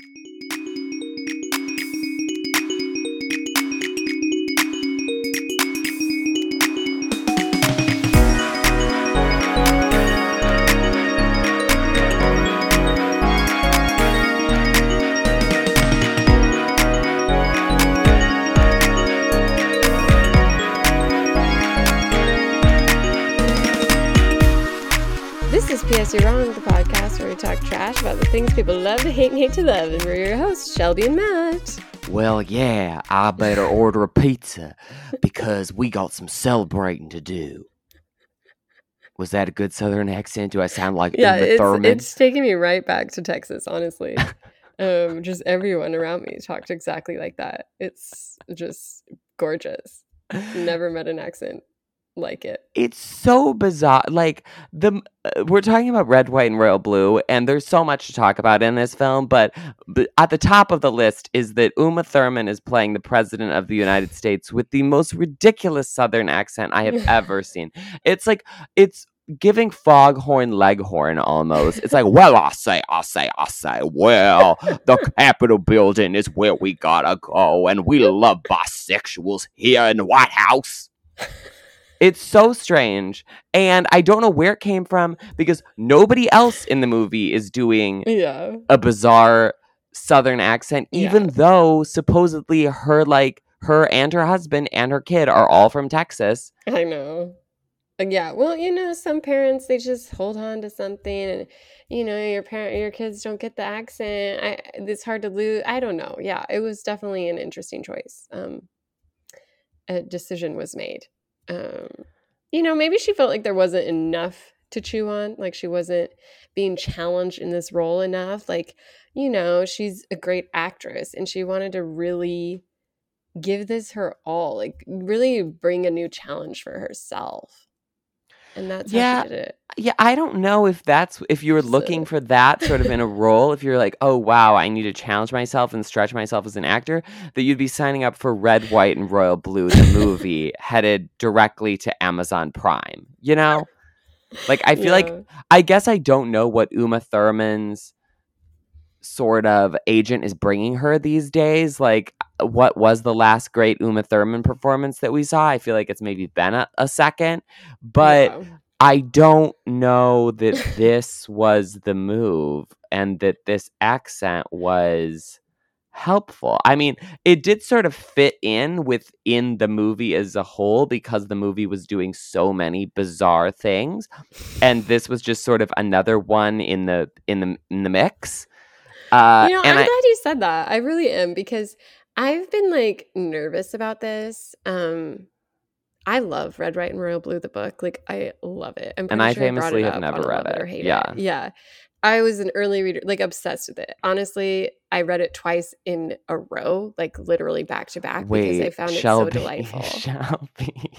This things people love to hate and hate to love. And we're your hosts, Shelby and Matt. Well, yeah, I better order a pizza because we got some celebrating to do. Was that a good Southern accent? Do I sound like Yeah, it's, it's taking me right back to Texas, honestly. um, just everyone around me talked exactly like that. It's just gorgeous. Never met an accent like it. it's so bizarre. Like the uh, we're talking about red, white, and royal blue, and there's so much to talk about in this film. But, but at the top of the list is that Uma Thurman is playing the president of the United States with the most ridiculous Southern accent I have ever seen. It's like it's giving foghorn leghorn almost. It's like, well, I say, I say, I say, well, the Capitol building is where we gotta go, and we love bisexuals here in the White House. It's so strange. And I don't know where it came from because nobody else in the movie is doing Yeah. a bizarre southern accent, Yeah. even though supposedly her like her and her husband and her kid are all from Texas. I know. Yeah, well, you know, some parents they just hold on to something, and you know, your parent, your kids don't get the accent. I, it's hard to lose. I don't know. Yeah, it was definitely an interesting choice. Um, a decision was made. Um, you know, maybe she felt like there wasn't enough to chew on, like she wasn't being challenged in this role enough. Like, you know, she's a great actress, and she wanted to really give this her all, like really bring a new challenge for herself. And that's how Yeah. she did it. Yeah, I don't know if that's if you were looking So- for that sort of in a role, if you're like, oh wow, I need to challenge myself and stretch myself as an actor, that you'd be signing up for Red, White, and Royal Blue, the movie, headed directly to Amazon Prime. You know? Like I feel like I guess I don't know what Uma Thurman's sort of agent is bringing her these days. Like, what was the last great Uma Thurman performance that we saw? I feel like it's maybe been a, a second, but Yeah. I don't know that this was the move and that this accent was helpful. I mean, it did sort of fit in within the movie as a whole because the movie was doing so many bizarre things and this was just sort of another one in the in the in the mix. Uh you know, I'm and glad you said that. I really am because I've been like nervous about this. Um I love Red, White, and Royal Blue, the book. Like I love it. I'm And I sure I famously it have never read it. or Hate Yeah. Yeah. I was an early reader, like obsessed with it. Honestly, I read it twice in a row, like literally back to back because I found it Shelby, so delightful. Shelby.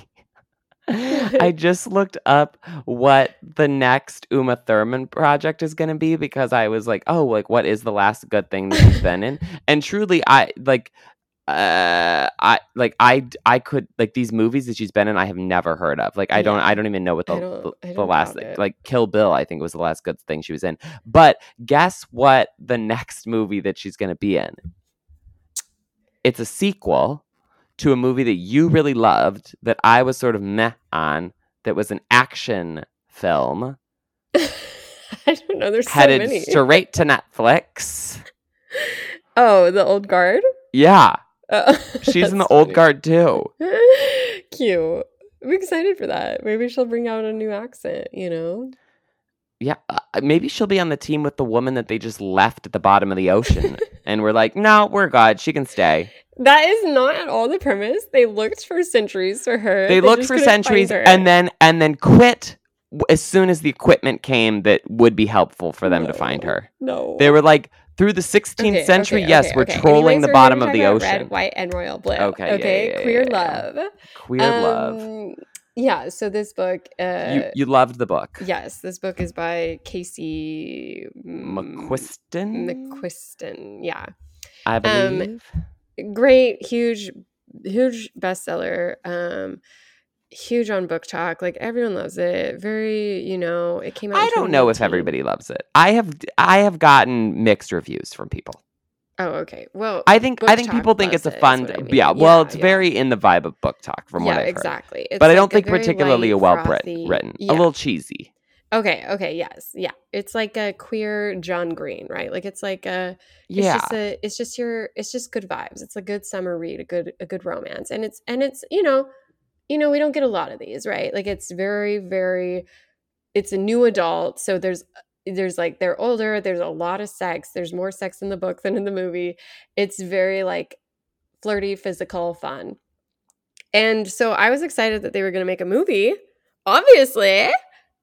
I just looked up what the next Uma Thurman project is going to be because I was like, oh, like what is the last good thing that she's been in? And truly, I like, uh, I like I I could like these movies that she's been in. I have never heard of. Like I don't I don't even know what the I don't- the, I don't last like Kill Bill. I think was the last good thing she was in. But guess what? The next movie that she's going to be in. It's a sequel to a movie that you really loved that I was sort of meh on that was an action film I don't know. There's so headed many. straight to Netflix. oh, the old guard. Yeah, Oh, she's in the that's old guard too. Cute. I'm excited for that. Maybe she'll bring out a new accent, you know? Yeah, uh, maybe she'll be on the team with the woman that they just left at the bottom of the ocean. and we're like, no, we're good. She can stay. That is not at all the premise. They looked for centuries for her. They looked for centuries and then and then quit as soon as the equipment came that would be helpful for them to find her. No. They were like through the 16th Okay, century, okay, yes, okay, we're trolling Anyways, the bottom of the ocean. Red, white, and royal blue. Okay, Okay. yeah, yeah, Queer yeah, love. Queer love. Um, Yeah. So this book. Uh, You you loved the book. yes, this book is by Casey McQuiston? McQuiston. Yeah. I um, believe. Great huge huge bestseller um huge on BookTok like everyone loves it very you know it came out I don't know if everybody loves it. I have I have gotten mixed reviews from people. Oh, okay. Well, I think I think people think it's a it, fun. what I mean. Yeah, well, Yeah, it's yeah. very in the vibe of BookTok from yeah, what I've heard. exactly. But I don't think particularly a light, well frothy- written. Yeah. A little cheesy. Okay, okay, yes. Yeah. It's like a queer John Green, right? Like it's like a it's Yeah. just a it's just your it's just good vibes. It's a good summer read, a good a good romance. And it's and it's, you know, you know, we don't get a lot of these, right? Like it's very very it's a new adult, so there's there's like they're older, there's a lot of sex. There's more sex in the book than in the movie. It's very like flirty, physical, fun. And so I was excited that they were going to make a movie. Obviously,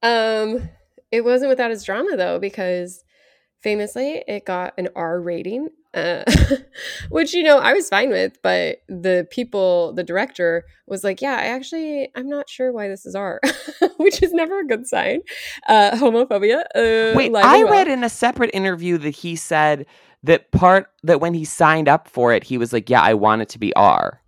um, it wasn't without its drama though, because famously it got an R rating, uh, which you know I was fine with, but the people, the director was like, "Yeah, I actually I'm not sure why this is R," which is never a good sign. Uh, homophobia. Uh, Wait, I well. read in a separate interview that he said that part that when he signed up for it, he was like, "Yeah, I want it to be R."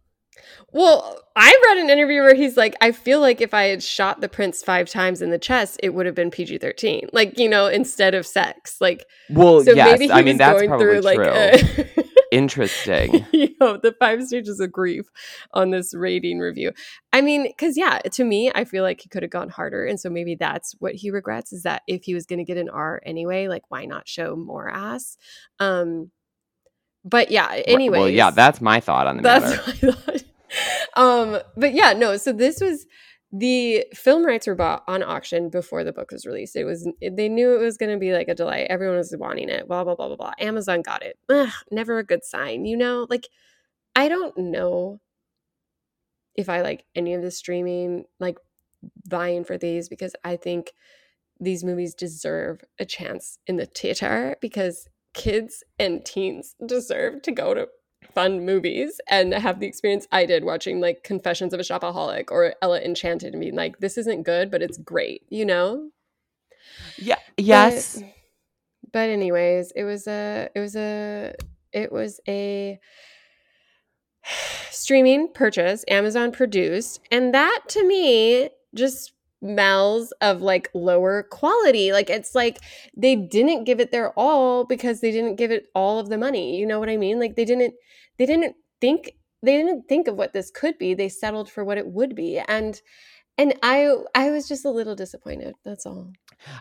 Well, I read an interview where he's like, I feel like if I had shot the prince five times in the chest, it would have been PG 13. Like, you know, instead of sex. Like, Well, so yes, maybe I mean that's going probably through like, true. uh, Interesting. you know, the five stages of grief on this rating review. I mean, because yeah, to me, I feel like he could have gone harder. And so maybe that's what he regrets is that if he was going to get an R anyway, like, why not show more ass? Um, but yeah, anyway. Well, yeah, that's my thought on the That's matter. Um, but yeah, no. So this was the film rights were bought on auction before the book was released. It was they knew it was going to be like a delay. Everyone was wanting it. Blah blah blah blah blah. Amazon got it. Ugh, never a good sign. You know, like I don't know if I like any of the streaming like vying for these because I think these movies deserve a chance in the theater because kids and teens deserve to go to fun movies and have the experience I did watching like Confessions of a Shopaholic or Ella Enchanted and being like, this isn't good, but it's great, you know? Yeah. Yes. But, but anyways, it was a it was a it was a streaming purchase, Amazon produced, and that to me just smells of like lower quality. Like it's like they didn't give it their all because they didn't give it all of the money. You know what I mean? Like they didn't they didn't think they didn't think of what this could be. They settled for what it would be. And and I I was just a little disappointed. That's all.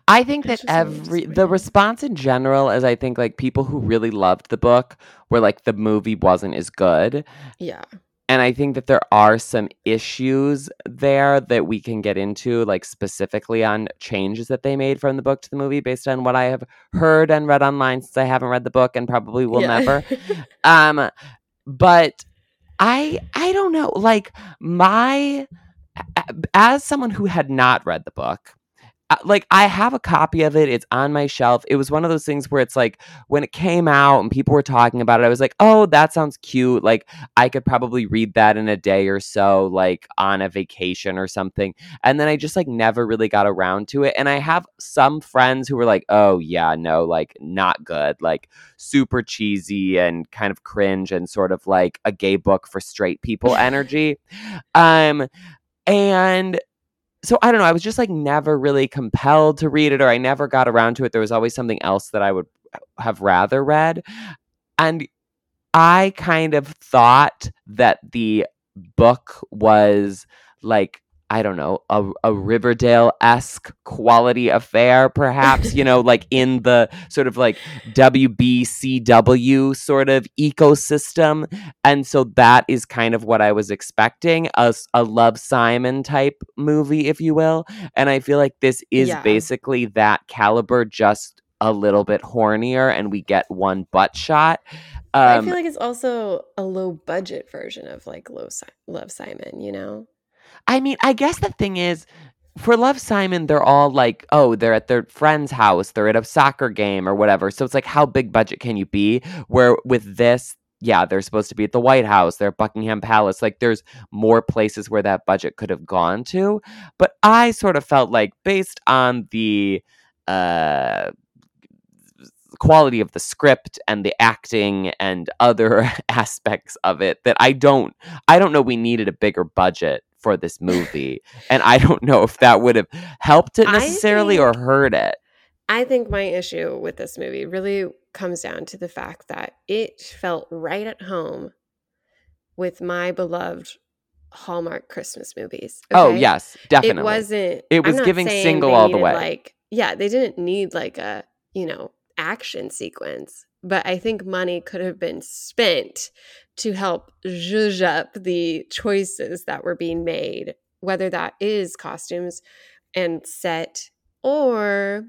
I think It's that just a little every the response in general is I think like people who really loved the book were like the movie wasn't as good. Yeah. And I think that there are some issues there that we can get into, like specifically on changes that they made from the book to the movie based on what I have heard and read online since I haven't read the book and probably will Yeah. never. Um, but I I don't know. Like my as someone who had not read the book, like I have a copy of it. It's on my shelf. It was one of those things where it's like when it came out and people were talking about it, I was like, "Oh, that sounds cute." Like I could probably read that in a day or so, like on a vacation or something. And then I just like never really got around to it. And I have some friends who were like, "Oh, yeah, no, like not good. Like super cheesy and kind of cringe and sort of like a gay book for straight people energy." Um and so I don't know. I was just like never really compelled to read it, or I never got around to it. There was always something else that I would uh, have rather read. And I kind of thought that the book was like, I don't know, a, a Riverdale esque quality affair, perhaps, you know, like in the sort of like WBCW sort of ecosystem. And so that is kind of what I was expecting a, a Love Simon type movie, if you will. And I feel like this is Yeah. basically that caliber, just a little bit hornier, and we get one butt shot. I Um, feel like it's also a low budget version of like low si- Love Simon, you know? I mean, I guess the thing is, for Love Simon, they're all like, oh, they're at their friend's house, they're at a soccer game or whatever. So it's like, how big budget can you be? Where with this, yeah, they're supposed to be at the White House, they're at Buckingham Palace. Like, there's more places where that budget could have gone to. But I sort of felt like, based on the uh, quality of the script and the acting and other aspects of it, that I don't, I don't know, we needed a bigger budget for this movie and i don't know if that would have helped it necessarily or hurt it I think my issue with this movie really comes down to the fact that it felt right at home with my beloved Hallmark Christmas movies. Oh okay? yes, definitely. It wasn't. It was giving single all the way. Like, yeah, they didn't need like a you know action sequence, but I think money could have been spent to help zhuzh up the choices that were being made, whether that is costumes and set or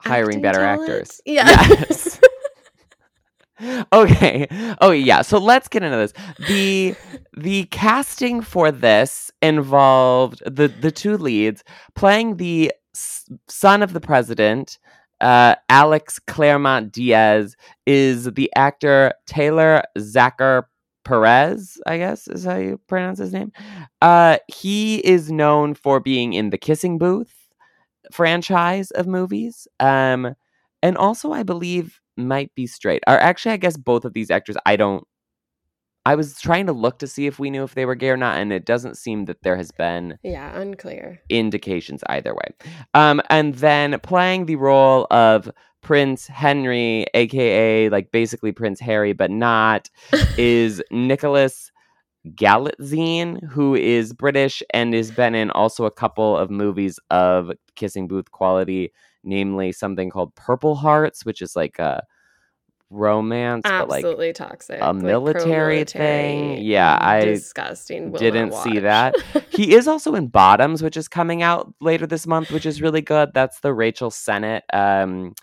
hiring better talent. actors. Yeah. Yes. okay. Oh yeah. So let's get into this. The the casting for this involved the the two leads playing the s- son of the president. Uh, Alex Claremont Diaz is the actor Taylor Zakhar Perez, I guess is how you pronounce his name. Uh, he is known for being in the Kissing Booth franchise of movies. Um, and also I believe might be straight. Or actually, I guess both of these actors. I don't. I was trying to look to see if we knew if they were gay or not, and it doesn't seem that there has been yeah, unclear. indications either way. Um, and then playing the role of Prince Henry, aka like basically Prince Harry, but not, is Nicholas Galitzine, who is British and has been in also a couple of movies of kissing booth quality, namely something called Purple Hearts, which is like a romance, but like Absolutely toxic. a military thing. Yeah, I disgusting. didn't see that. he is also in Bottoms, which is coming out later this month, which is really good. That's the Rachel Sennott um,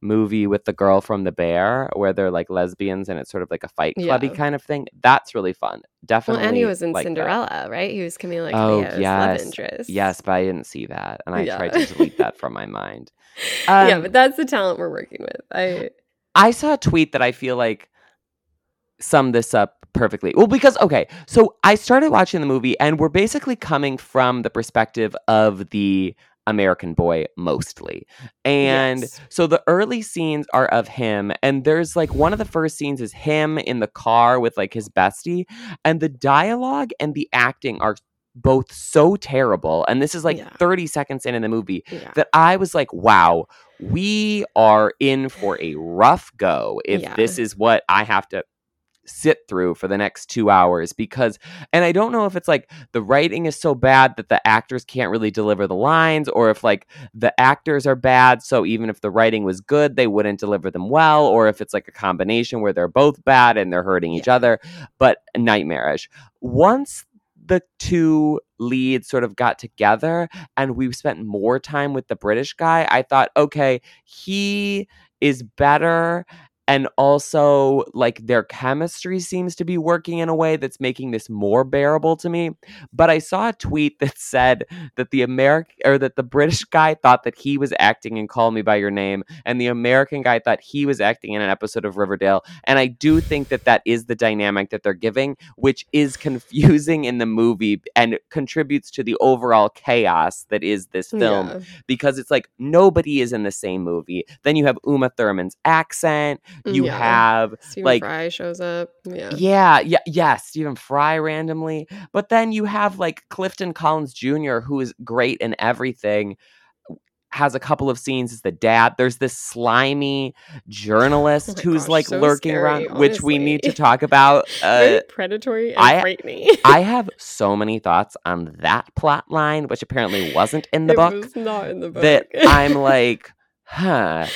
movie with the girl from the bear, where they're like lesbians and it's sort of like a fight clubby Yeah. kind of thing. That's really fun. Definitely. well, and he was in like that. Cinderella, right? He was Camila Oh, yes. love interest. Yes, but I didn't see that, and I Yeah. tried to delete that from my mind. yeah, Um, but that's the talent we're working with. I I saw a tweet that I feel like summed this up perfectly. Well, because okay, so I started watching the movie, and we're basically coming from the perspective of the American boy mostly. And Yes. so the early scenes are of him, and there's like one of the first scenes is him in the car with like his bestie, and the dialogue and the acting are both so terrible. And this is like Yeah. 30 seconds in in the movie yeah. that I was like, wow, we are in for a rough go if Yeah. this is what I have to sit through for the next two hours because and I don't know if it's like the writing is so bad that the actors can't really deliver the lines or if like the actors are bad so even if the writing was good they wouldn't deliver them well or if it's like a combination where they're both bad and they're hurting each Yeah. other but nightmarish once the two leads sort of got together and we spent more time with the British guy, I thought, okay, he is better. And also, like, their chemistry seems to be working in a way that's making this more bearable to me. But I saw a tweet that said that the American or that the British guy thought that he was acting in Call Me by Your Name, and the American guy thought he was acting in an episode of Riverdale. And I do think that that is the dynamic that they're giving, which is confusing in the movie and contributes to the overall chaos that is this film Yeah. because it's like nobody is in the same movie. Then you have Uma Thurman's accent. You Yeah. have Stephen like- Fry shows up. Yeah. yeah, yeah, yeah, Stephen Fry randomly. But then you have like Clifton Collins Jr., who is great in everything. Has a couple of scenes as the dad. There's this slimy journalist Oh who's gosh, like so lurking scary, around, which we need to talk about. Uh, predatory and I- frightening. I have so many thoughts on that plot line, which apparently wasn't in the it book. was not in the book. That I'm like, huh.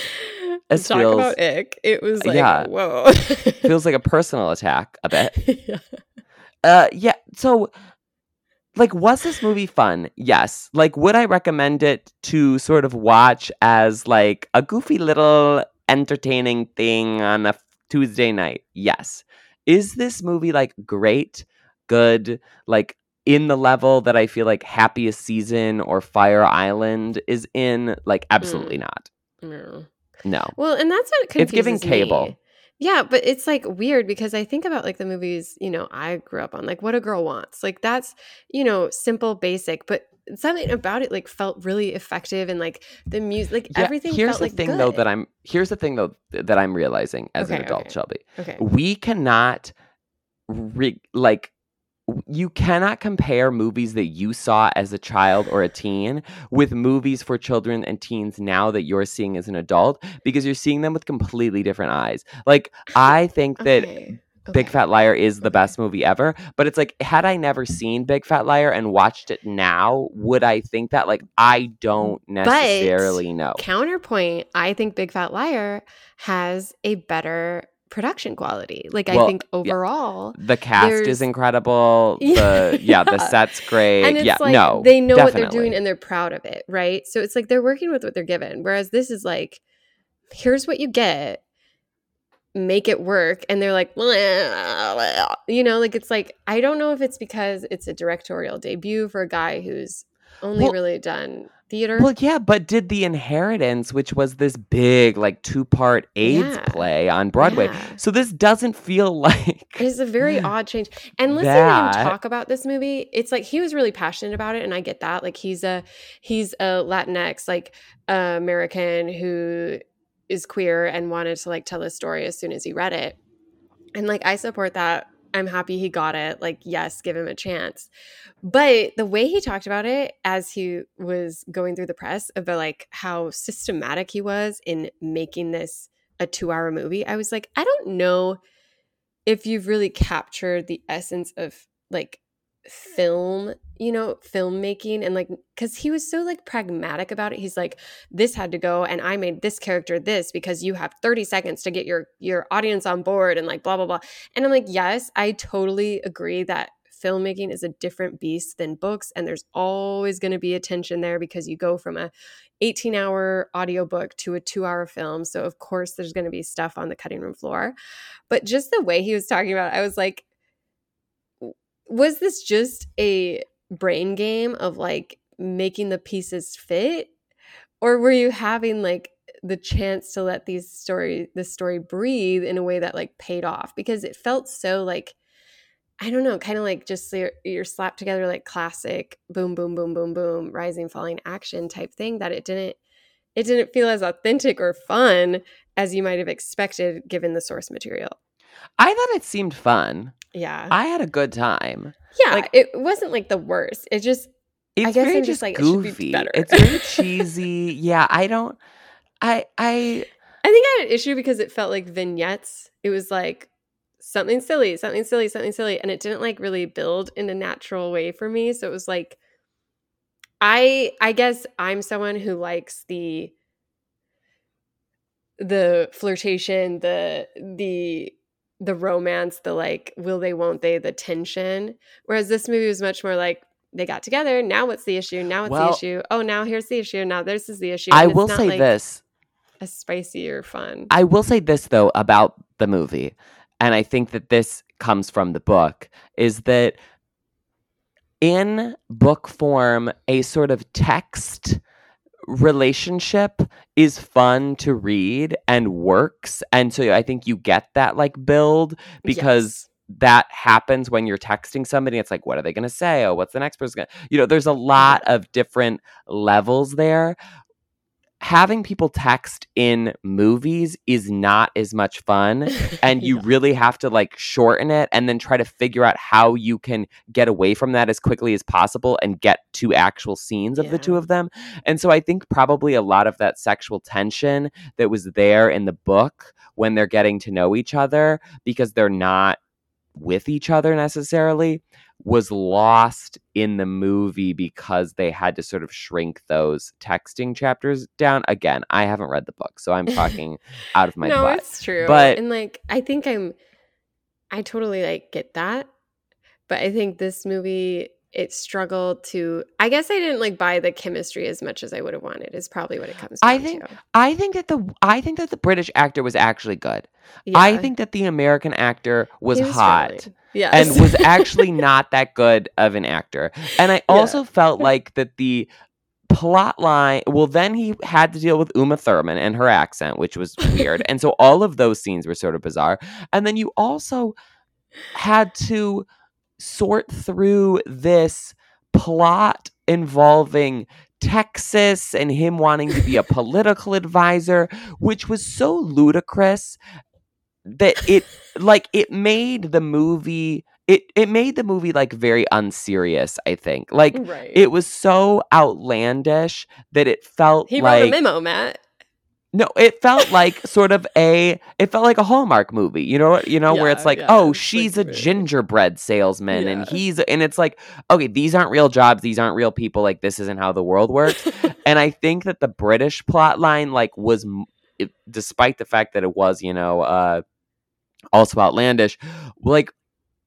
this Talk feels- about ick. It was like, Yeah. whoa. Feels like a personal attack a bit. yeah. Uh yeah, so like was this movie fun? Yes. Like would I recommend it to sort of watch as like a goofy little entertaining thing on a Tuesday night? Yes. Is this movie like great, good, like in the level that I feel like Happiest Season or Fire Island is in? Like absolutely not. No. No. Well, and that's what confuses It's giving cable. me. Yeah, but it's like weird because I think about like the movies, you know, I grew up on, like What a Girl Wants. Like that's, you know, simple, basic, but something about it like felt really effective and like the music, like Yeah, everything here's felt the like thing though that I'm here's the thing though that I'm realizing as an adult, okay. Shelby. okay. we cannot re- like you cannot compare movies that you saw as a child or a teen with movies for children and teens now that you're seeing as an adult because you're seeing them with completely different eyes. Like I think that Okay. Big. Fat Liar is the Okay. best movie ever, but it's like had I never seen Big Fat Liar and watched it now, would I think that like I don't necessarily know. Counterpoint, I think Big Fat Liar has a better production quality. Like I think overall The cast There's- is incredible. Yeah, The yeah, the set's great. and it's yeah, like no, they know what they're doing and they're proud of it, right? So it's like they're working with what they're given. Whereas this is like, here's what you get, make it work, and they're like, you know, like it's like I don't know if it's because it's a directorial debut for a guy who's only Well- really done theater. Well, yeah, but did the Inheritance, which was this big like two part AIDS Yeah. play on Broadway, Yeah. so this doesn't feel like It's a very odd change. And listening to That- him talk about this movie, it's like he was really passionate about it, and I get that. Like he's a he's a Latinx like uh, American who is queer and wanted to like tell his story as soon as he read it. And like I support that. I'm happy he got it. Like yes, give him a chance. But the way he talked about it as he was going through the press about like how systematic he was in making this a 2-hour movie, I was like, I don't know if you've really captured the essence of like film you know filmmaking and like because he was so like pragmatic about it. He's like this had to go and i made this character this because you have 30 seconds to get your your audience on board and like blah blah blah. And i'm like yes i totally agree that filmmaking is a different beast than books and there's always going to be a tension there because you go from a 18 hour audiobook to a 2 hour film so of course there's going to be stuff on the cutting room floor. But just the way he was talking about it, I was like, was this just a brain game of like making the pieces fit? Or were you having like the chance to let these story this story breathe in a way that like paid off? Because it felt so like I don't know, kind of like just you're, you're slapped together like classic boom, boom, boom, boom, boom, rising, falling action type thing that it didn't it didn't feel as authentic or fun as you might have expected given the source material. I thought it seemed fun. Yeah. I had a good time. yeah. like- it wasn't like the worst. It just, It's guess very I'm just just like, it should be goofy. better. It's very cheesy. Yeah, I don't. I I I think I had an issue because it felt like vignettes. It was like something silly, something silly, something silly. And it didn't like really build in a natural way for me. So it was like, I, I guess I'm someone who likes the, the flirtation, the, the, the romance, the like, will they, won't they, the tension. Whereas this movie was much more like, they got together. Now what's the issue? Now what's Well- the issue? Oh, now here's the issue. Now this is the issue. I And it's will say like, this. a spicy or fun. I will say this though about the movie, and I think that this comes from the book, is that in book form, a sort of text relationship is fun to read and works. And so I think you get that like build because that happens when you're texting somebody. It's like, what are they going to say? Oh, what's the next person going to, you know, there's a lot of different levels there. Having people text in movies is not as much fun and you Yeah. really have to like shorten it and then try to figure out how you can get away from that as quickly as possible and get to actual scenes of the two of them. And so I think probably a lot of that sexual tension that was there in the book when they're getting to know each other because they're not with each other necessarily was lost in the movie because they had to sort of shrink those texting chapters down. Again, I haven't read the book, so I'm talking out of my no, butt. it's true. But- and like I think I'm I totally like get that. But I think this movie it struggled to I guess I didn't like buy the chemistry as much as I would have wanted is probably what it comes I think- to. I think that the I think that the British actor was actually good. Yeah, I think that the American actor was, he hot. struggling. Yes. and was actually not that good of an actor. And I also felt like that the plot line well then he had to deal with Uma Thurman and her accent which was weird. and so all of those scenes were sort of bizarre. And then you also had to sort through this plot involving Texas and him wanting to be a political advisor, which was so ludicrous that it like it made the movie it it made the movie like very unserious, I think. Like right. it was so outlandish that it felt he like wrote a memo, Matt. no, it felt like sort of a it felt like a Hallmark movie. You know what? You know where it's like, yeah, "Oh, it's she's like a gingerbread salesman and he's and it's like, "Okay, these aren't real jobs, these aren't real people, like this isn't how the world works." and I think that the British plot line like was it, despite the fact that it was, you know, uh also outlandish, like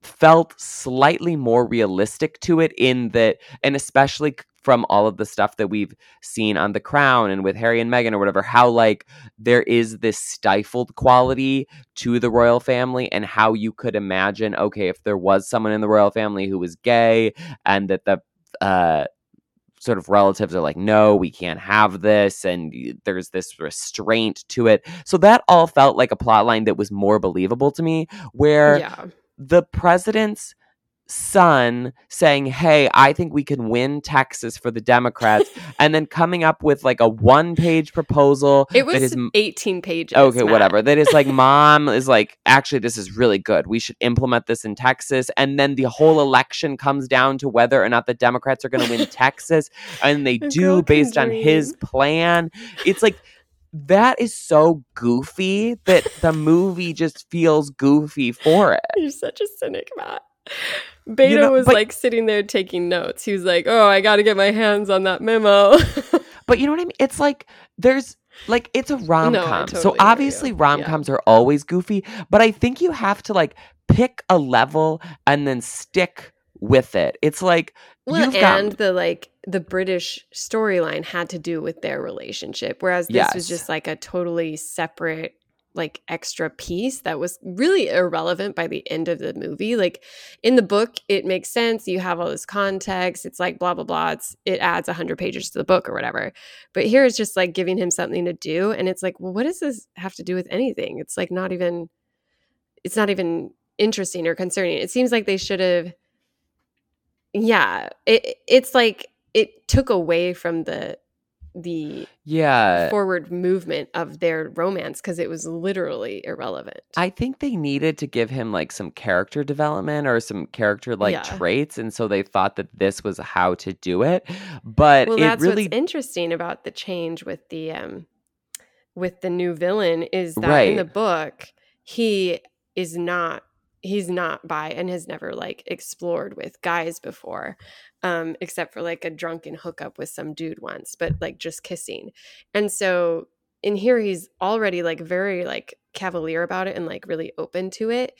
felt slightly more realistic to it in that and especially from all of the stuff that we've seen on the crown and with harry and meghan or whatever how like there is this stifled quality to the royal family and how you could imagine okay if there was someone in the royal family who was gay and that the uh sort of relatives are like no we can't have this and there's this restraint to it so that all felt like a plot line that was more believable to me where yeah. the president's son saying, Hey, I think we can win Texas for the Democrats, and then coming up with like a one page proposal. It was his 18 pages. Okay, Matt. whatever. That is like mom is like, actually, this is really good. We should implement this in Texas. And then the whole election comes down to whether or not the Democrats are going to win Texas. And they do based on his plan. It's like, that is so goofy that the movie just feels goofy for it. You're such a cynic, Matt. Beta know, was but- like sitting there taking notes. He was like, "Oh, I got to get my hands on that memo." But you know what I mean? It's like there's like it's a rom com. so totally you. obviously rom coms are always goofy, but I think you have to like pick a level and then stick with it. It's like well, you've got and the like the British storyline had to do with their relationship, whereas this was just like a totally separate like extra piece that was really irrelevant by the end of the movie. Like in the book, it makes sense. You have all this context. It's like blah blah blah. It's it adds hundred pages to the book or whatever. But here it's just like giving him something to do, and it's like, well, what does this have to do with anything? It's like not even. It's not even interesting or concerning. It seems like they should have. Yeah, it it's like it took away from the the yeah. forward movement of their romance because it was literally irrelevant. I think they needed to give him like some character development or some character like Yeah. traits, and so they thought that this was how to do it. But well, it that's really what's interesting about the change with the um with the new villain is that in the book he is not he's not by and has never like explored with guys before um except for like a drunken hookup with some dude once but like just kissing. And so in here he's already like very like cavalier about it and like really open to it.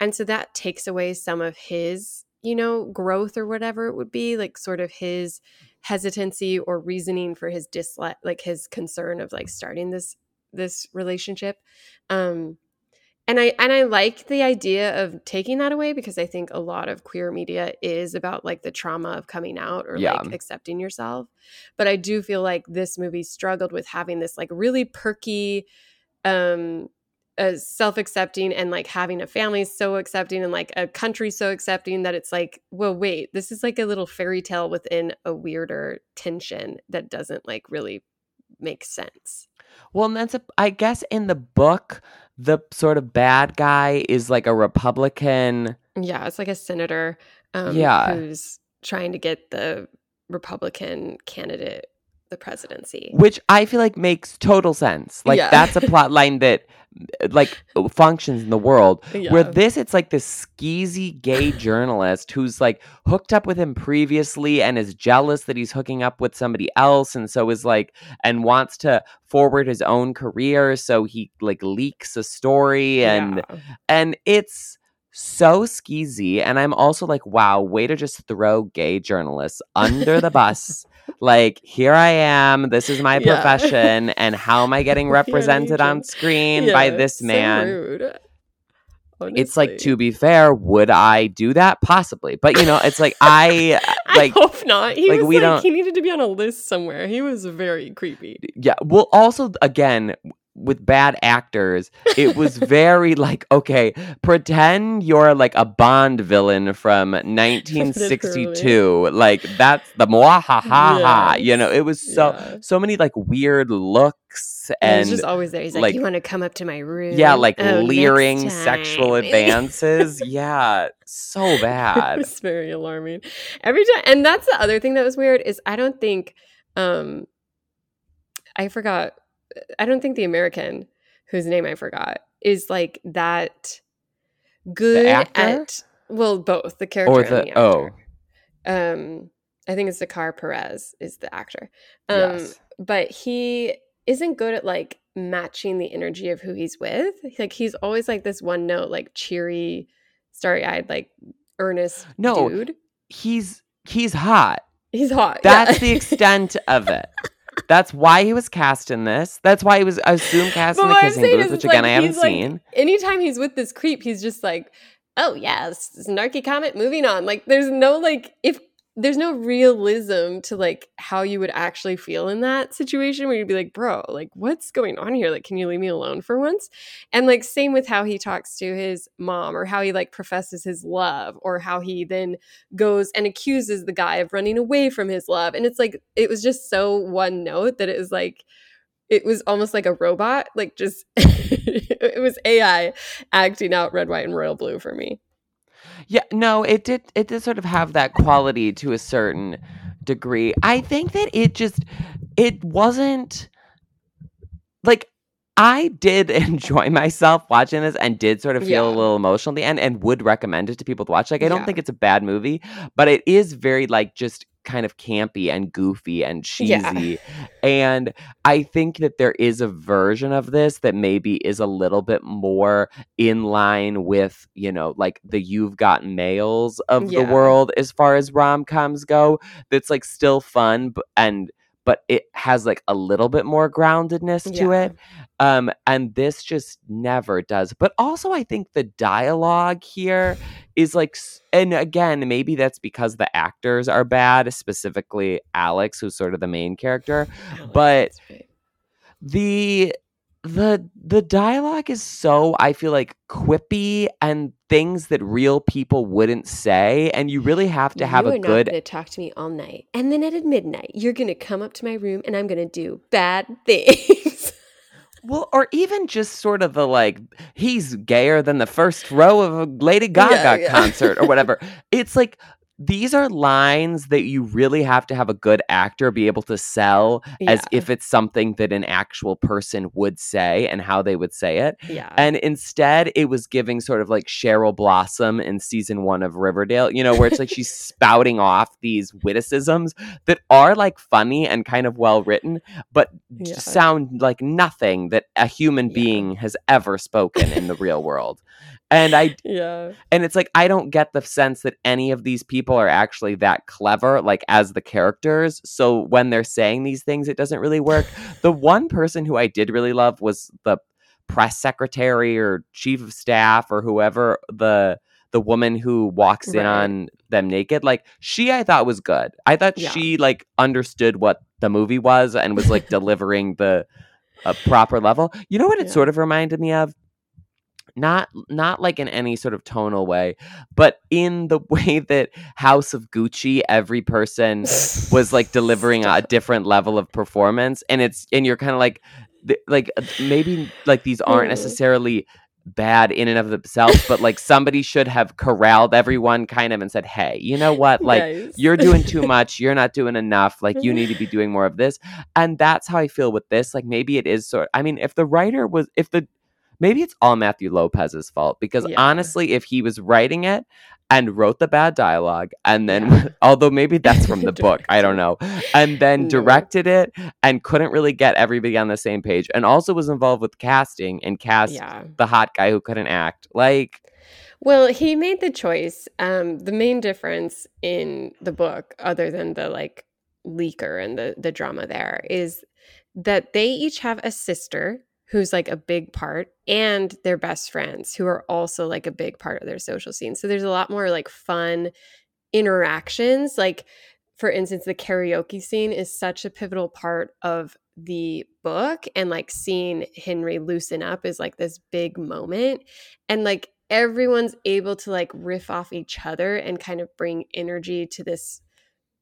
And so that takes away some of his you know growth or whatever it would be like sort of his hesitancy or reasoning for his dislike like his concern of like starting this this relationship. Um and i and i like the idea of taking that away because i think a lot of queer media is about like the trauma of coming out or Yeah. like accepting yourself but i do feel like this movie struggled with having this like really perky um uh, self-accepting and like having a family so accepting and like a country so accepting that it's like well wait this is like a little fairy tale within a weirder tension that doesn't like really make sense Well, and that's a, I guess in the book, the sort of bad guy is like a Republican. yeah it's like a senator um Yeah. who's trying to get the republican candidate the presidency which I feel like makes total sense. Like Yeah. that's a plot line that like uh, functions in the world. yeah Where this, it's like this skeezy gay journalist who's like hooked up with him previously and is jealous that he's hooking up with somebody else, and so is like and wants to forward his own career, so he like leaks a story and Yeah. and it's so skeezy and i'm also like wow way to just throw gay journalists under the bus like here i am this is my Yeah. profession and how am i getting represented on screen by Yeah, this so man rude, it's like to be fair would i do that possibly but you know it's like i like I hope not. He like, was like don't- he needed to be on a list somewhere. He was very creepy. yeah well also again with bad actors, it was very like, okay, pretend you're like a Bond villain from 1962. like that's the mwahaha. You know, it was so Yeah. so many like weird looks And he's just always there. He's like, like- "You want to come up to my room?" yeah, like Oh, leering sexual advances. yeah, so bad. was very alarming every time. And that's the other thing that was weird is I don't think, um, I forgot. I don't think the American whose name I forgot is like that good at well both the character Or and the the oh. Um, I think it's Zakhar Perez is the actor. Um, yes. but he isn't good at like matching the energy of who he's with. Like he's always like this one note, like cheery, starry eyed, like earnest No, dude. He's he's hot. He's hot. That's yeah. the extent of it. That's why he was cast in this. That's why he was, I assume, cast in the kissing booth, which like, again I haven't like, seen. Anytime he's with this creep, he's just like, oh yeah, snarky comment, moving on. Like there's no like if there's no realism to like how you would actually feel in that situation where you'd be like, bro, like what's going on here? Like, can you leave me alone for once? And like same with how he talks to his mom or how he like professes his love or how he then goes and accuses the guy of running away from his love. And it's like it was just so one note that it was like it was almost like a robot, like just it was AI acting out red, white, and royal blue for me. Yeah, no, it did. It did sort of have that quality to a certain degree. I think that it just it wasn't like I did enjoy myself watching this and did sort of feel a little emotional at the end and would recommend it to people to watch. Like I don't Yeah. think it's a bad movie, but it is very like just kind of campy and goofy and Yeah. cheesy. And I think that there is a version of this that maybe is a little bit more in line with, you know, like the You've Got Mails of the world as far as rom-coms go. That's like still fun and but it has like a little bit more groundedness to Yeah. it. Um and this just never does. But also I think the dialogue here is like and again maybe that's because the actors are bad, specifically Alex who's sort of the main character Alex, But- the the the dialogue is so i feel like quippy and things that real people wouldn't say and you really have to have you a good going to talk to me all night, and then at midnight, you're going to come up to my room, and I'm going to do bad things. well or even just sort of the like he's gayer than the first row of a lady gaga yeah. concert or whatever it's like these are lines that you really have to have a good actor be able to sell as if it's something that an actual person would say and how they would say it yeah, And instead, it was giving sort of like Cheryl Blossom in season one of Riverdale, you know, where it's like she's spouting off these witticisms that are like funny and kind of well written, but Yeah. sound like nothing that a human Yeah. being has ever spoken in the real world. And I yeah, and it's like I don't get the sense that any of these people are actually that clever, like as the characters. So when they're saying these things, it doesn't really work. the one person who I did really love was the press secretary or chief of staff or whoever the the woman who walks in on them naked. Like she, I thought was good. I thought Yeah. she like understood what the movie was and was like delivering the a proper level. You know what it Yeah. sort of reminded me of? Not not like in any sort of tonal way, but in the way that House of Gucci, every person was like delivering a different level of performance, and it's and you're kind of like th- like uh, maybe like these aren't Mm. necessarily bad in and of themselves, but like somebody should have corralled everyone kind of and said, hey, you know what, like Guys. you're doing too much you're not doing enough like you need to be doing more of this and that's how i feel with this like maybe it is sort i mean if the writer was if the maybe it's all matthew lopez's fault because Yeah. honestly if he was writing it and wrote the bad dialogue and then Yeah. although maybe that's from the book i don't know and then No. directed it and couldn't really get everybody on the same page and also was involved with casting and cast yeah. the hot guy who couldn't act like Well, he made the choice. Um, the main difference in the book, other than the like leaker and the the drama there, is that they each have a sister who's like a big part and their best friends who are also like a big part of their social scene. So there's a lot more like fun interactions. Like for instance, the karaoke scene is such a pivotal part of the book and like seeing Henry loosen up is like this big moment and like everyone's able to like riff off each other and kind of bring energy to this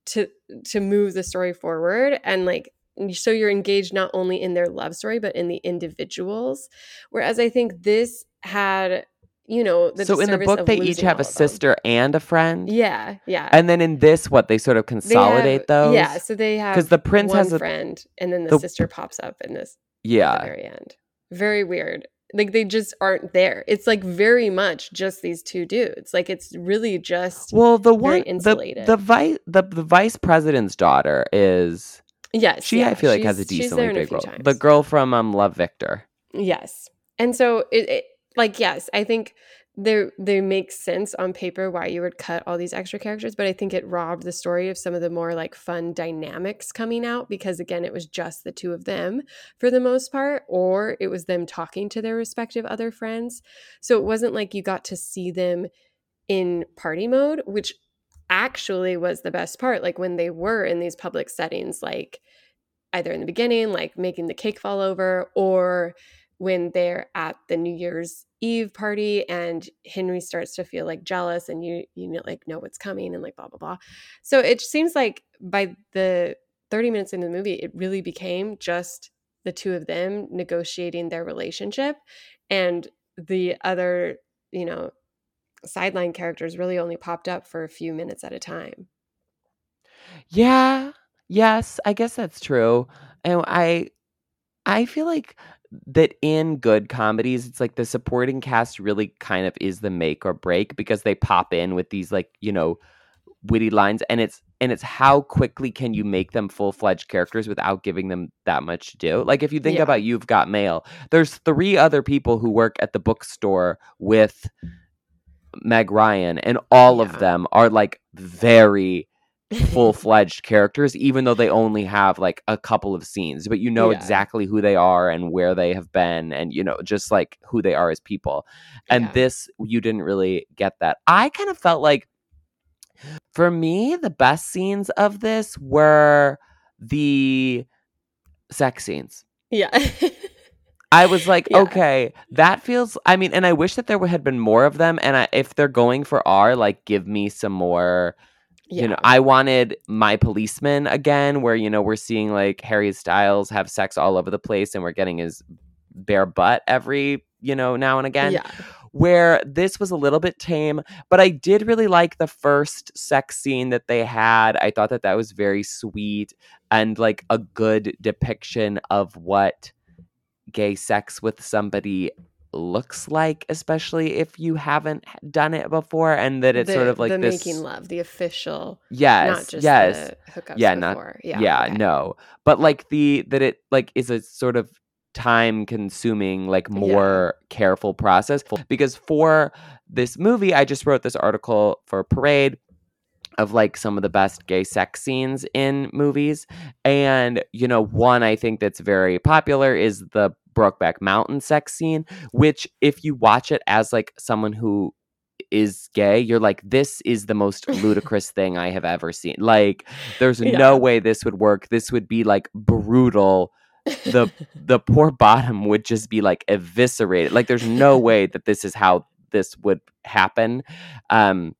to to move the story forward and like so you're engaged not only in their love story but in the individuals. Whereas i think this had you know so in the book they each have a sister and a friend? Yeah yeah. And then in this what they sort of consolidate have, those yeah so they have because the prince has a friend and then the, the- sister pops up in this yeah the very end. Very weird. Like they just aren't there. It's like very much just these two dudes. Like it's really just well the one the, insulated. the vice the, the vice president's daughter is yes she yeah, i feel like has a she's- she's there decently in a big role times. the girl from um love victor Yes. And so it, it like yes, I think there they make sense on paper why you would cut all these extra characters, but I think it robbed the story of some of the more like fun dynamics coming out because again, it was just the two of them for the most part or it was them talking to their respective other friends. So it wasn't like you got to see them in party mode, which actually was the best part like when they were in these public settings like either in the beginning like making the cake fall over or when they're at the New Year's Eve party and Henry starts to feel like jealous and you you know like know what's coming and like blah blah blah. So it seems like by the 30 minutes into the movie it really became just the two of them negotiating their relationship and the other, you know, sideline characters really only popped up for a few minutes at a time. Yeah. Yes, I guess that's true. And I I feel like that in good comedies, it's like the supporting cast really kind of is the make or break because they pop in with these like, you know, witty lines and it's and it's how quickly can you make them full-fledged characters without giving them that much to do. Like if you think Yeah. about You've Got Mail, there's three other people who work at the bookstore with Meg Ryan and all Yeah. of them are like very full-fledged characters even though they only have like a couple of scenes but you know Yeah. exactly who they are and where they have been and you know just like who they are as people and Yeah. this you didn't really get that i kind of felt like for me the best scenes of this were the sex scenes yeah. I was like, Yeah. okay, that feels. I mean, and I wish that there had been more of them. And I, if they're going for R, like, give me some more. You know, I wanted my policeman again, where you know we're seeing like Harry Styles have sex all over the place, and we're getting his bare butt every you know now and again. yeah. Where this was a little bit tame, but I did really like the first sex scene that they had. I thought that that was very sweet and like a good depiction of what gay sex with somebody looks like, especially if you haven't done it before, and that it's sort of like the this. making love, the official, yes, not just yes, the hookups Yeah, not- yeah, yeah, okay. no, but like the that it like is a sort of time consuming like Yeah. more careful process because for this movie i just wrote this article for parade of like some of the best gay sex scenes in movies and you know one i think that's very popular is the brokeback mountain sex scene which if you watch it as like someone who is gay you're like this is the most ludicrous thing i have ever seen. Like there's Yeah. no way this would work. This would be like brutal. The the poor bottom would just be like eviscerated. Like there's no way that this is how this would happen. Um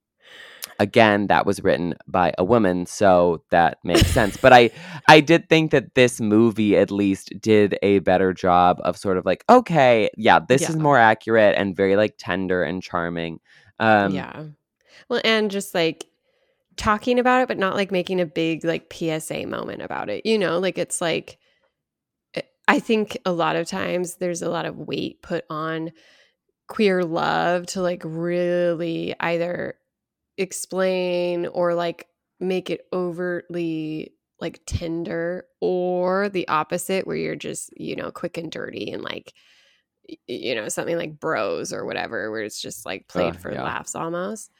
again that was written by a woman so that makes sense but i i did think that this movie at least did a better job of sort of like okay yeah this is more accurate and very like tender and charming um yeah. Well, and just like talking about it, but not like making a big like PSA moment about it. You know, like it's like eh, I think a lot of times there's a lot of weight put on queer love to like really either explain or like make it overtly like tender or the opposite where you're just you know quick and dirty and like you know something like bros or whatever where it's just like uh, played Ugh, for yeah. laughs almost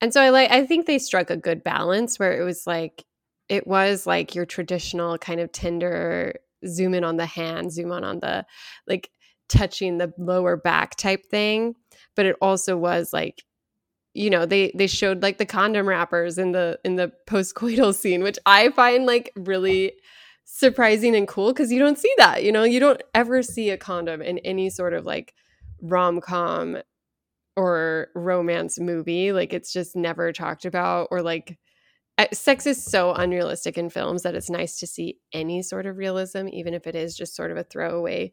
and so i like i think they struck a good balance where it was like it was like your traditional kind of tender zoom in on the hand zoom on on the like touching the lower back type thing but it also was like you know they they showed like the condom wrappers in the in the postcoital scene which i find like really surprising and cool because you don't see that. You know, you don't ever see a condom in any sort of like rom com or romance movie. Like it's just never talked about or like eh, sex is so unrealistic in films that it's nice to see any sort of realism, even if it is just sort of a throwaway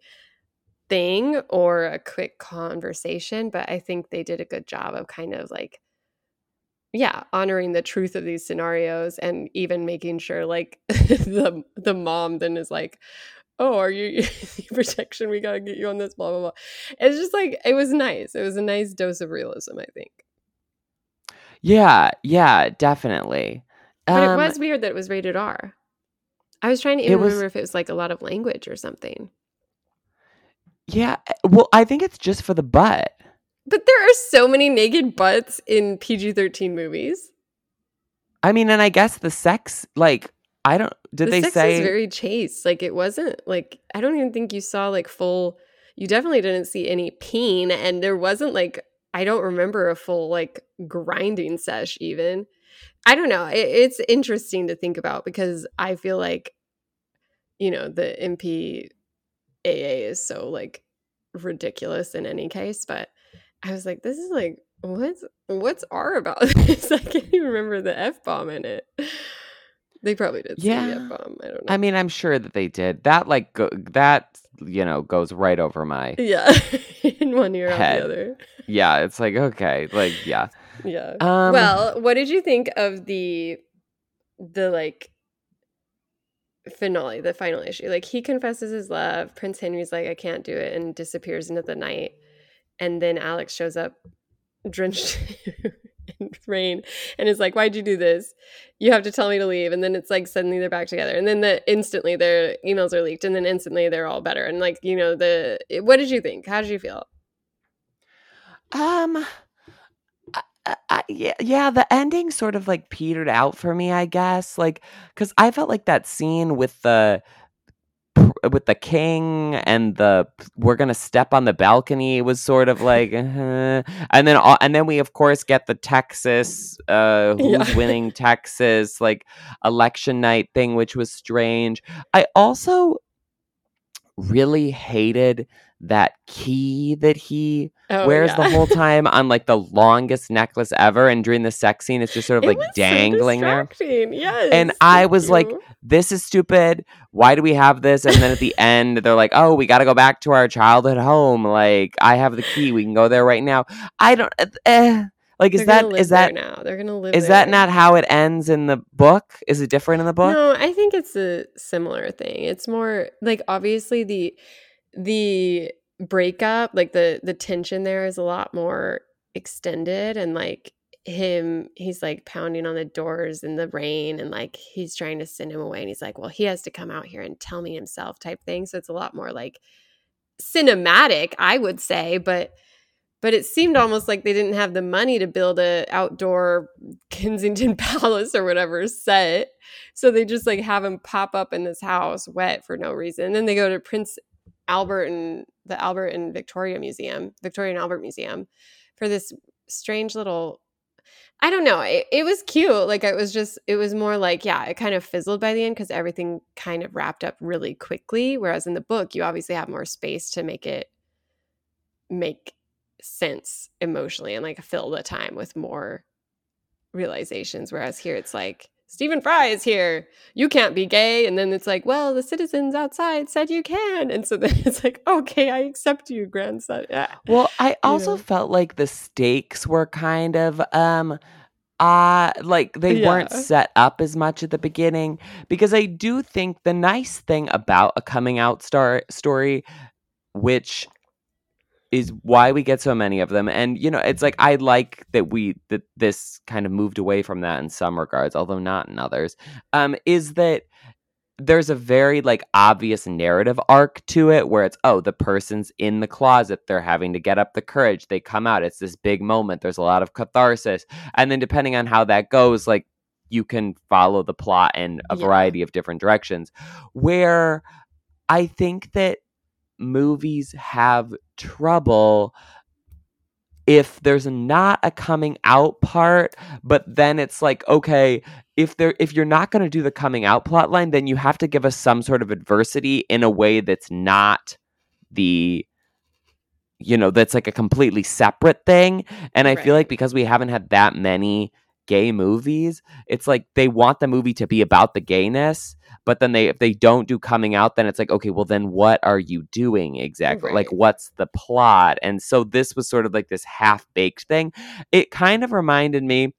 thing or a quick conversation. But I think they did a good job of kind of like yeah honoring the truth of these scenarios and even making sure like the the mom then is like oh are you protection we gotta get you on this blah blah blah. It's just like it was nice. It was a nice dose of realism i think. Yeah yeah definitely. But um, it was weird that it was rated r. I was trying to even was, remember if it was like a lot of language or something yeah eh, well i think it's just for the butt but there are so many naked butts in PG 13 movies. I mean, and I guess the sex, like, I don't, did the they sex say. was very chaste. Like, it wasn't, like, I don't even think you saw, like, full, you definitely didn't see any peen. And there wasn't, like, I don't remember a full, like, grinding sesh even. I don't know. It, it's interesting to think about because I feel like, you know, the MPAA is so, like, ridiculous in any case. But I was like, this is like what's what's R about this? I can't even remember the F bomb in it. They probably did yeah. F bomb. I don't know. I mean, I'm sure that they did. That like go, that you know goes right over my yeah in one ear head. out the other. Yeah, it's like okay, like yeah. Yeah. Um, well, what did you think of the the like finale, the final issue? Like he confesses his love. Prince Henry's like, I can't do it, and disappears into the night and then Alex shows up drenched in rain and is like, "Why'd you do this? You have to tell me to leave." And then it's like suddenly they're back together, and then the instantly their emails are leaked, and then instantly they're all better. And like you know the what did you think? How did you feel? Um. I, yeah, yeah, the ending sort of like petered out for me, I guess. Like, because I felt like that scene with the with the king and the we're gonna step on the balcony was sort of like uh, and then and then we of course get the texas uh who's yeah. winning texas like election night thing which was strange i also really hated that key that he oh, wears yeah. the whole time on like the longest necklace ever and during the sex scene it's just sort of it like dangling so there yes and i was you. like this is stupid why do we have this and then at the end they're like oh we got to go back to our childhood home like i have the key we can go there right now i don't uh, eh. Like is that is that now? They're gonna live. Is there. that not how it ends in the book? Is it different in the book? No, I think it's a similar thing. It's more like obviously the the breakup, like the the tension there is a lot more extended and like him he's like pounding on the doors in the rain and like he's trying to send him away and he's like well he has to come out here and tell me himself type thing so it's a lot more like cinematic i would say but but it seemed almost like they didn't have the money to build a outdoor Kensington Palace or whatever set. So they just like have him pop up in this house wet for no reason. And then they go to Prince Albert and the Albert and Victoria Museum, Victoria and Albert Museum for this strange little I don't know. It, it was cute. Like it was just it was more like yeah, it kind of fizzled by the end because everything kind of wrapped up really quickly. Whereas in the book, you obviously have more space to make it make sense emotionally and like fill the time with more realizations. Whereas here it's like, Stephen Fry is here. You can't be gay. And then it's like, well, the citizens outside said you can. And so then it's like, okay, I accept you, grandson. Yeah. Well, I also you know? felt like the stakes were kind of um uh like they yeah. weren't set up as much at the beginning because I do think the nice thing about a coming out star story which is why we get so many of them and you know it's like i like that we that this kind of moved away from that in some regards although not in others um is that there's a very like obvious narrative arc to it where it's oh the person's in the closet they're having to get up the courage they come out it's this big moment there's a lot of catharsis and then depending on how that goes like you can follow the plot in a yeah. variety of different directions where i think that movies have trouble if there's not a coming out part, but then it's like, okay, if there if you're not going to do the coming out plot line, then you have to give us some sort of adversity in a way that's not the you know, that's like a completely separate thing. And I feel like because we haven't had that many gay movies, it's like they want the movie to be about the gayness, but then they if they don't do coming out, then it's like, okay, well then what are you doing exactly? Like what's the plot? And so this was sort of like this half-baked thing. It kind of reminded me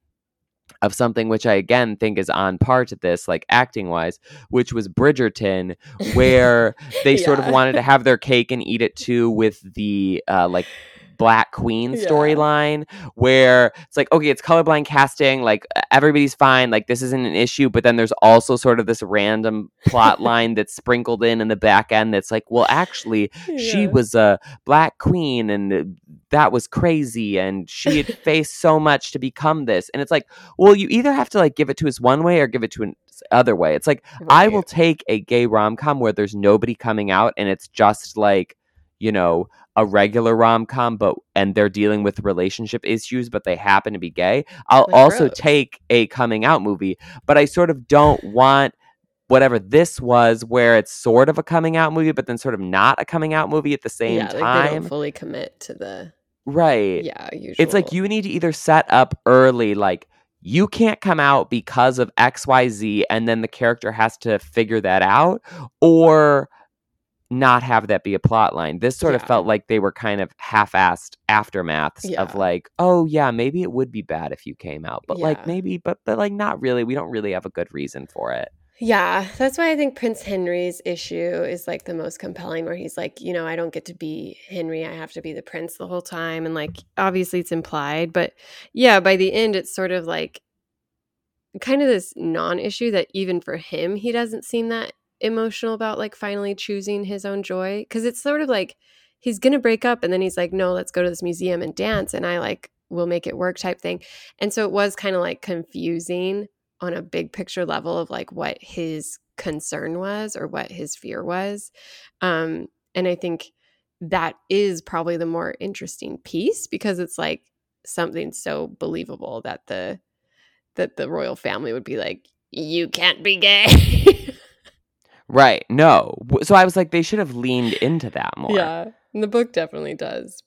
of something which I again think is on par to this, like acting wise, which was Bridgerton, where they sort of wanted to have their cake and eat it too with the uh, like Black Queen Yeah. storyline, where it's like, okay, it's colorblind casting, like everybody's fine, like this isn't an issue, but then there's also sort of this random plot line that's sprinkled in in the back end that's like, well, actually, she was a black queen and uh, that was crazy and she had faced so much to become this. And it's like well you either have to like give it to us one way or give it to an other way. It's like i will take a gay rom-com where there's nobody coming out and it's just like you know a regular rom-com but and they're dealing with relationship issues but they happen to be gay i'll Like also Rose. take a coming out movie but i sort of don't want whatever this was where it's sort of a coming out movie but then sort of not a coming out movie at the same yeah, like they time don't fully commit to the right yeah usual. it's like you need to either set up early like you can't come out because of xyz and then the character has to figure that out or not have that be a plot line this sort of felt like they were kind of half-assed aftermaths Yeah. of like oh yeah maybe it would be bad if you came out but like maybe but but like not really we don't really have a good reason for it Yeah, that's why I think Prince Henry's issue is like the most compelling, where he's like, you know, I don't get to be Henry, I have to be the prince the whole time. And like, obviously it's implied, but yeah, by the end, it's sort of like kind of this non issue that even for him, he doesn't seem that emotional about like finally choosing his own joy. Cause it's sort of like he's gonna break up and then he's like, no, let's go to this museum and dance. And I like, will make it work type thing. And so it was kind of like confusing on a big picture level of like what his concern was or what his fear was. Um, and I think that is probably the more interesting piece because it's like something so believable that the that the royal family would be like, you can't be gay. right no so i was like they should have leaned into that more Yeah, and the book definitely does.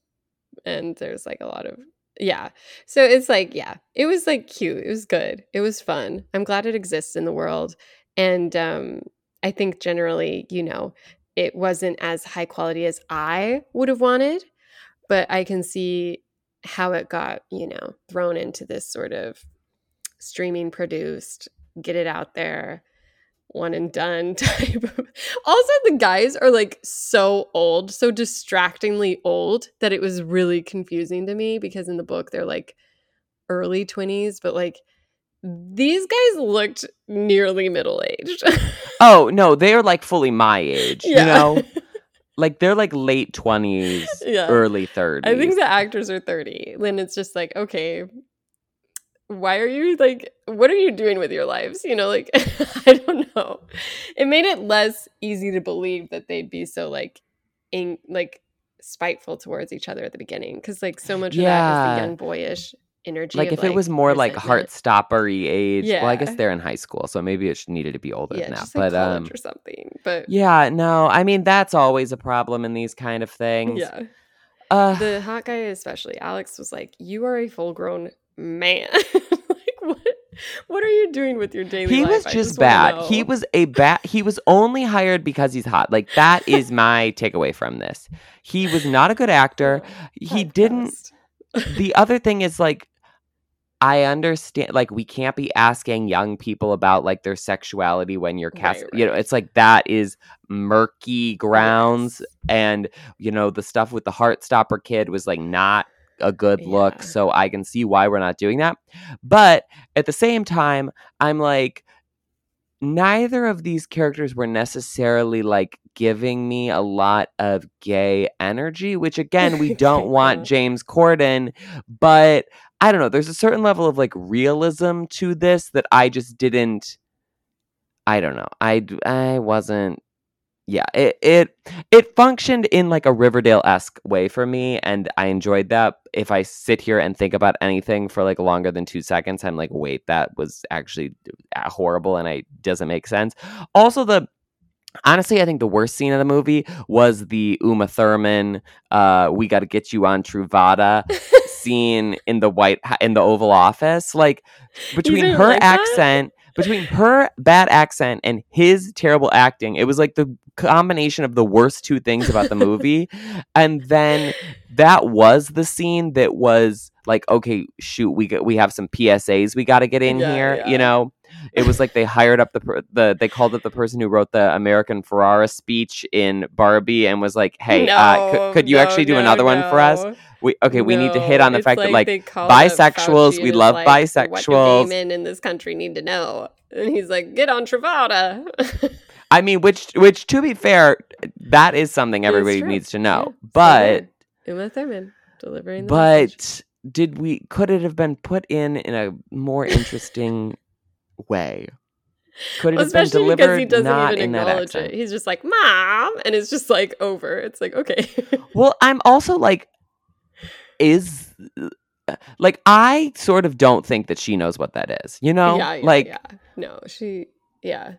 And there's like a lot of yeah. So it's like yeah, it was like cute. It was good. It was fun. I'm glad it exists in the world. And um I think generally, you know, it wasn't as high quality as I would have wanted, but I can see how it got, you know, thrown into this sort of streaming produced, get it out there, one and done type of. Also, the guys are like so old, so distractingly old that it was really confusing to me because in the book they're like early 20s, but like these guys looked nearly middle aged. oh no they're like fully my age yeah. you know like they're like late 20s Yeah. early 30s I think the actors are 30. Then it's just like, okay, why are you like, what are you doing with your lives? You know, like, I don't know. It made it less easy to believe that they'd be so like, in, like, spiteful towards each other at the beginning. Cause like so much of that is Yeah. the young boyish energy. like of, if it was more like heart heartstoppery age well i guess they're in high school so maybe it should, needed to be older Yeah, than that but um or something. But yeah no i mean that's always a problem in these kind of things yeah. uh the hot guy especially alex was like you are a full grown man. Like what what are you doing with your daily he life? was just wanna bad. he was a bad he was only hired because he's hot. Like that is my takeaway from this. He was not a good actor. He didn't the other thing is like I understand like we can't be asking young people about like their sexuality when you're cast Right, you know it's like that is murky grounds. Yes. and you know the stuff with the heartstopper kid was like not a good look so I can see why we're not doing that but at the same time I'm like neither of these characters were necessarily like giving me a lot of gay energy, which again, we don't want James Corden, but I don't know, there's a certain level of like realism to this that I just didn't I don't know. I I wasn't yeah, it it it functioned in like a Riverdale esque way for me, and I enjoyed that. If I sit here and think about anything for like longer than two seconds, I'm like, wait, that was actually uh, horrible, and it doesn't make sense. Also, the honestly, I think the worst scene of the movie was the Uma Thurman, uh, "We got to get you on Truvada." scene in the white in the Oval Office, like between her like that? Between her bad accent and his terrible acting, it was like the combination of the worst two things about the movie. and then that was the scene that was like, okay, shoot, we got, we have some PSAs we got to get in Yeah, here, yeah. you know. It was like they hired up the per- the they called it the person who wrote the American Ferrera speech in Barbie and was like, "Hey, uh, could, could you No, actually do no, another one for us? We okay, we need to hit on the fact that like called up bisexuals, we love like, What bisexuals." do gay men in this country need to know? And he's like, "Get on Truvada." I mean, which which to be fair, that is something everybody needs to know. so But yeah. Uma Thurman delivering the message. but did we could it have been put in in a more interesting way? Could it Well, have been especially because he doesn't not even acknowledge it. He's just like, "Mom," and it's just like over. It's like, okay, Well, I'm also like, is like I sort of don't think that she knows what that is. You know, yeah, yeah, like yeah. No, she, yeah,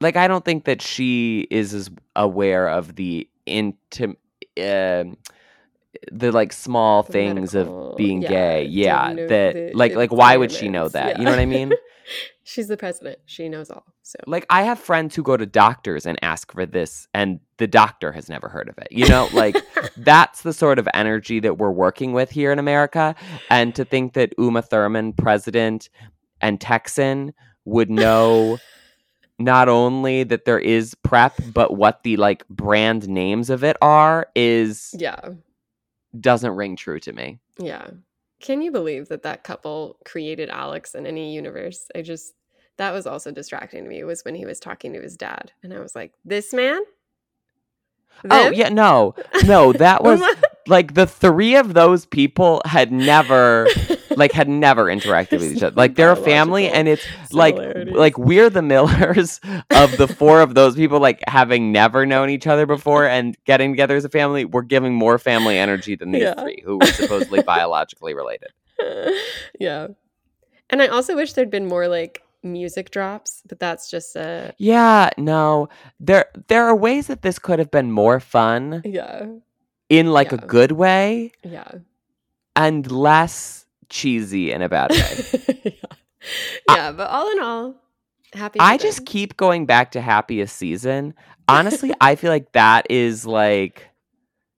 like I don't think that she is as aware of the intimate. um the like small The things medical- of being yeah, gay. Yeah, that the like like why would she know that? You know what I mean? she's the president. She knows all. So Like I have friends who go to doctors and ask for this and the doctor has never heard of it. You know, like that's the sort of energy that we're working with here in America. And to think that Uma Thurman, president and Texan, would know not only that there is prep, but what the like brand names of it are is yeah, doesn't ring true to me. yeah. Can you believe that that couple created Alex in any universe? I just that was also distracting to me. Was when he was talking to his dad, and I was like, "This man." Oh yeah, no, no, that was like the three of those people had never like had never interacted with each other. Like they're a family, and it's like like we're the Millers of the four of those people, like having never known each other before and getting together as a family. We're giving more family energy than these Yeah. three, who were supposedly biologically related. yeah. And I also wish there'd been more like music drops, but that's just a Yeah, no, there there are ways that this could have been more fun yeah, in like a good way yeah. and less cheesy in a bad way. yeah. Yeah, but all in all, happy. I just keep going back to happiest season. Honestly, I feel like that is like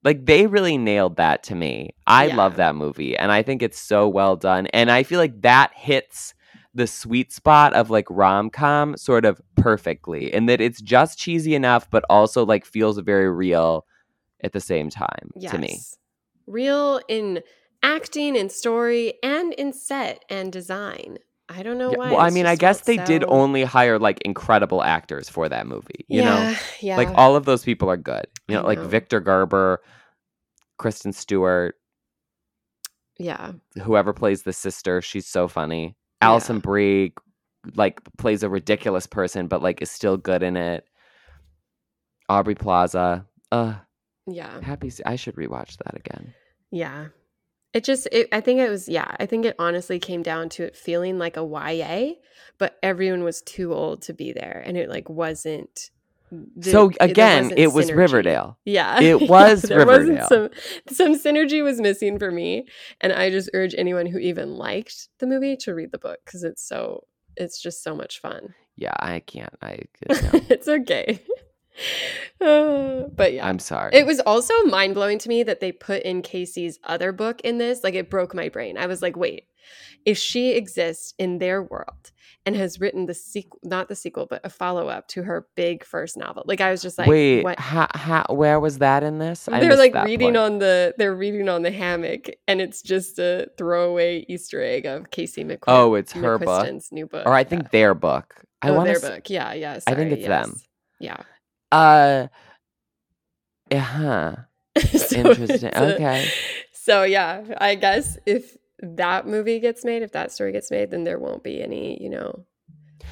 like they really nailed that to me. I love that movie and I think it's so well done and I feel like that hits the sweet spot of like rom-com sort of perfectly in that it's just cheesy enough but also like feels very real at the same time to me. Real in acting and story and in set and design. I don't know Yeah, why. well, I mean, I guess they did only hire like incredible actors for that movie, you know? yeah, yeah. Like all of those people are good. You I know, like. Victor Garber, Kristen Stewart, yeah. whoever plays the sister, she's so funny. Alison Yeah. Brie like plays a ridiculous person but like is still good in it. Aubrey Plaza. Uh Yeah. happy I should rewatch that again. Yeah. It just it, I think it was yeah, I think it honestly came down to it feeling like a YA, but everyone was too old to be there and it like wasn't the- so again, wasn't it was synergy. Riverdale. Yeah. It Yeah, was wasn't Riverdale. some some synergy was missing for me and I just urge anyone who even liked the movie to read the book cuz it's so it's just so much fun. Yeah, I can't. I no, it's okay. Uh, but yeah. I'm sorry. It was also mind blowing to me that they put in Casey's other book in this. Like it broke my brain. I was like, wait, if she exists in their world and has written the sequel, not the sequel, but a follow up to her big first novel, like I was just like, Wait, what? ha, ha, where was that in this? I they're like reading part. on the they're reading on the hammock, and it's just a throwaway Easter egg of Casey McQueen. Oh, it's her book? new book, or I think yeah. their book. I oh, want their to book. Yeah, yeah. I think sorry, it's them. yes. Uh, yeah, huh. So Interesting. a- Okay. So yeah, I guess if that movie gets made, if that story gets made, then there won't be any, you know.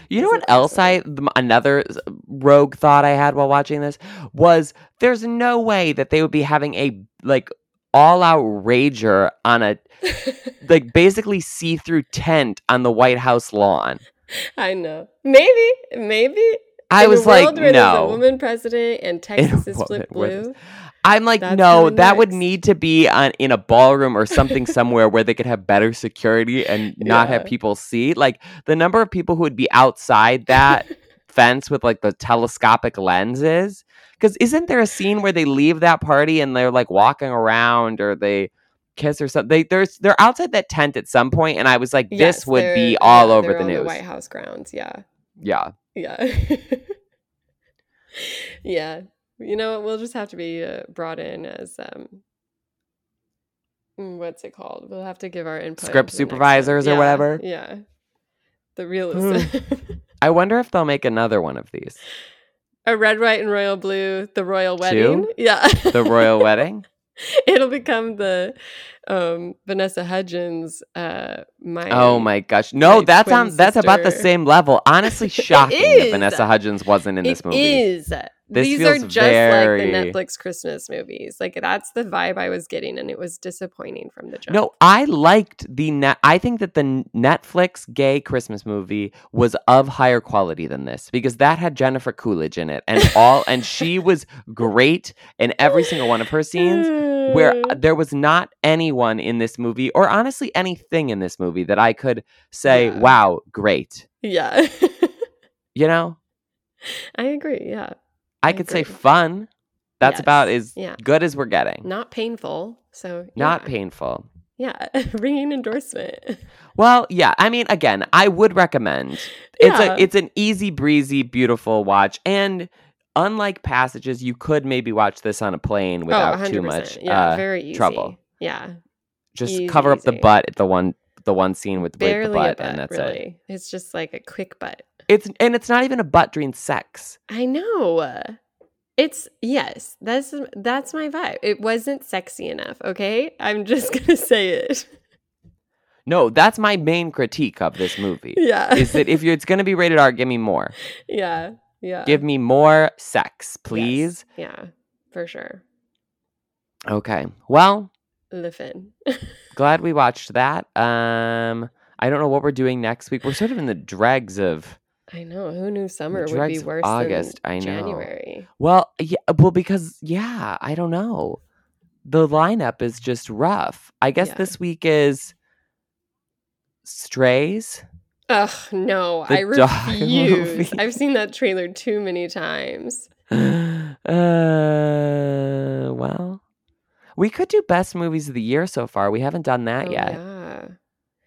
You know what else. I another rogue thought I had while watching this was there's no way that they would be having a like all out rager on a like basically see through tent on the White House lawn. I know. Maybe, maybe. I was like, world where there's a no. woman president and Texas is flipped blue. I'm like, That's no, that would need to be on in a ballroom or something somewhere where they could have better security and not have people see. Like the number of people who would be outside that fence with like the telescopic lenses. Because isn't there a scene where they leave that party and they're like walking around or they kiss or something? They there's they're outside that tent at some point, and I was like, this Yes, would be all yeah, over the news. White House grounds. Yeah, yeah. yeah, yeah. You know, we'll just have to be uh, brought in as um, mm, what's it called? We'll have to give our input. Script into the next one. supervisors or Yeah, whatever? Yeah, the realist. I wonder if they'll make another one of these. a red, white, and royal blue. The royal wedding. Yeah, The royal wedding. It'll become the um, Vanessa Hudgens. Uh, my Oh my gosh. No, my that's on that's about the same level. Honestly, shocking that. Vanessa Hudgens wasn't in this movie. is. This These are just very- like the Netflix Christmas movies. Like that's the vibe I was getting, and it was disappointing from the jump. No, I liked the net. I think that the Netflix gay Christmas movie was of higher quality than this because that had Jennifer Coolidge in it, and all, and she was great in every single one of her scenes. Where uh, there was not anyone in this movie, or honestly anything in this movie, that I could say, Yeah. "Wow, great." yeah, You know, I agree. Yeah, I could say fun. That's about as Yeah. good as we're getting. not painful. So Not yeah. painful. Yeah, ringing endorsement. Well, yeah. I mean, again, I would recommend. It's Yeah. a it's an easy breezy, beautiful watch, and unlike passages, you could maybe watch this on a plane without oh, too much Yeah, uh, very easy. trouble. Yeah, Just easy, cover up the butt at the one the one scene with, with the butt, butt. and that's it. really, it's just like a quick butt. It's and it's not even a butt during sex. I know. It's yes, that's that's my vibe. It wasn't sexy enough, okay? I'm just going to say it. No, that's my main critique of this movie. Yeah. is that if it's going to be rated R, give me more. yeah. Yeah. Give me more sex, Yes. please. Yeah. For sure. Okay. Well, Le Fin. glad we watched that. Um, I don't know what we're doing next week. We're sort of in the dregs of. I know. Who knew summer would be worse August, than I know. January? Well, yeah, well, because yeah, I don't know. The lineup is just rough. I guess Yeah. this week is Strays. Ugh, no. The I refuse. I've seen that trailer too many times. uh, well, we could do best movies of the year so far. We haven't done that Oh, yet. Yeah.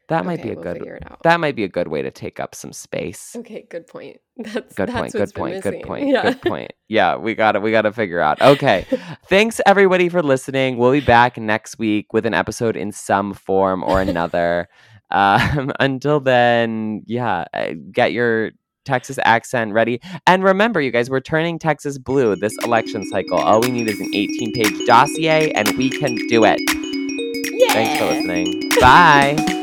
That might be a we'll good. figure it out. That might be a good way to take up some space. Okay, good point. That's Good that's point. Good point. Good point. Yeah. Good point. Yeah, we got to We got to figure out. Okay. Thanks everybody for listening. We'll be back next week with an episode in some form or another. um, until then, yeah, uh, get your Texas accent ready. And remember, you guys, we're turning Texas blue this election cycle. All we need is an 18 page dossier, and we can do it. yeah. Thanks for listening. Bye.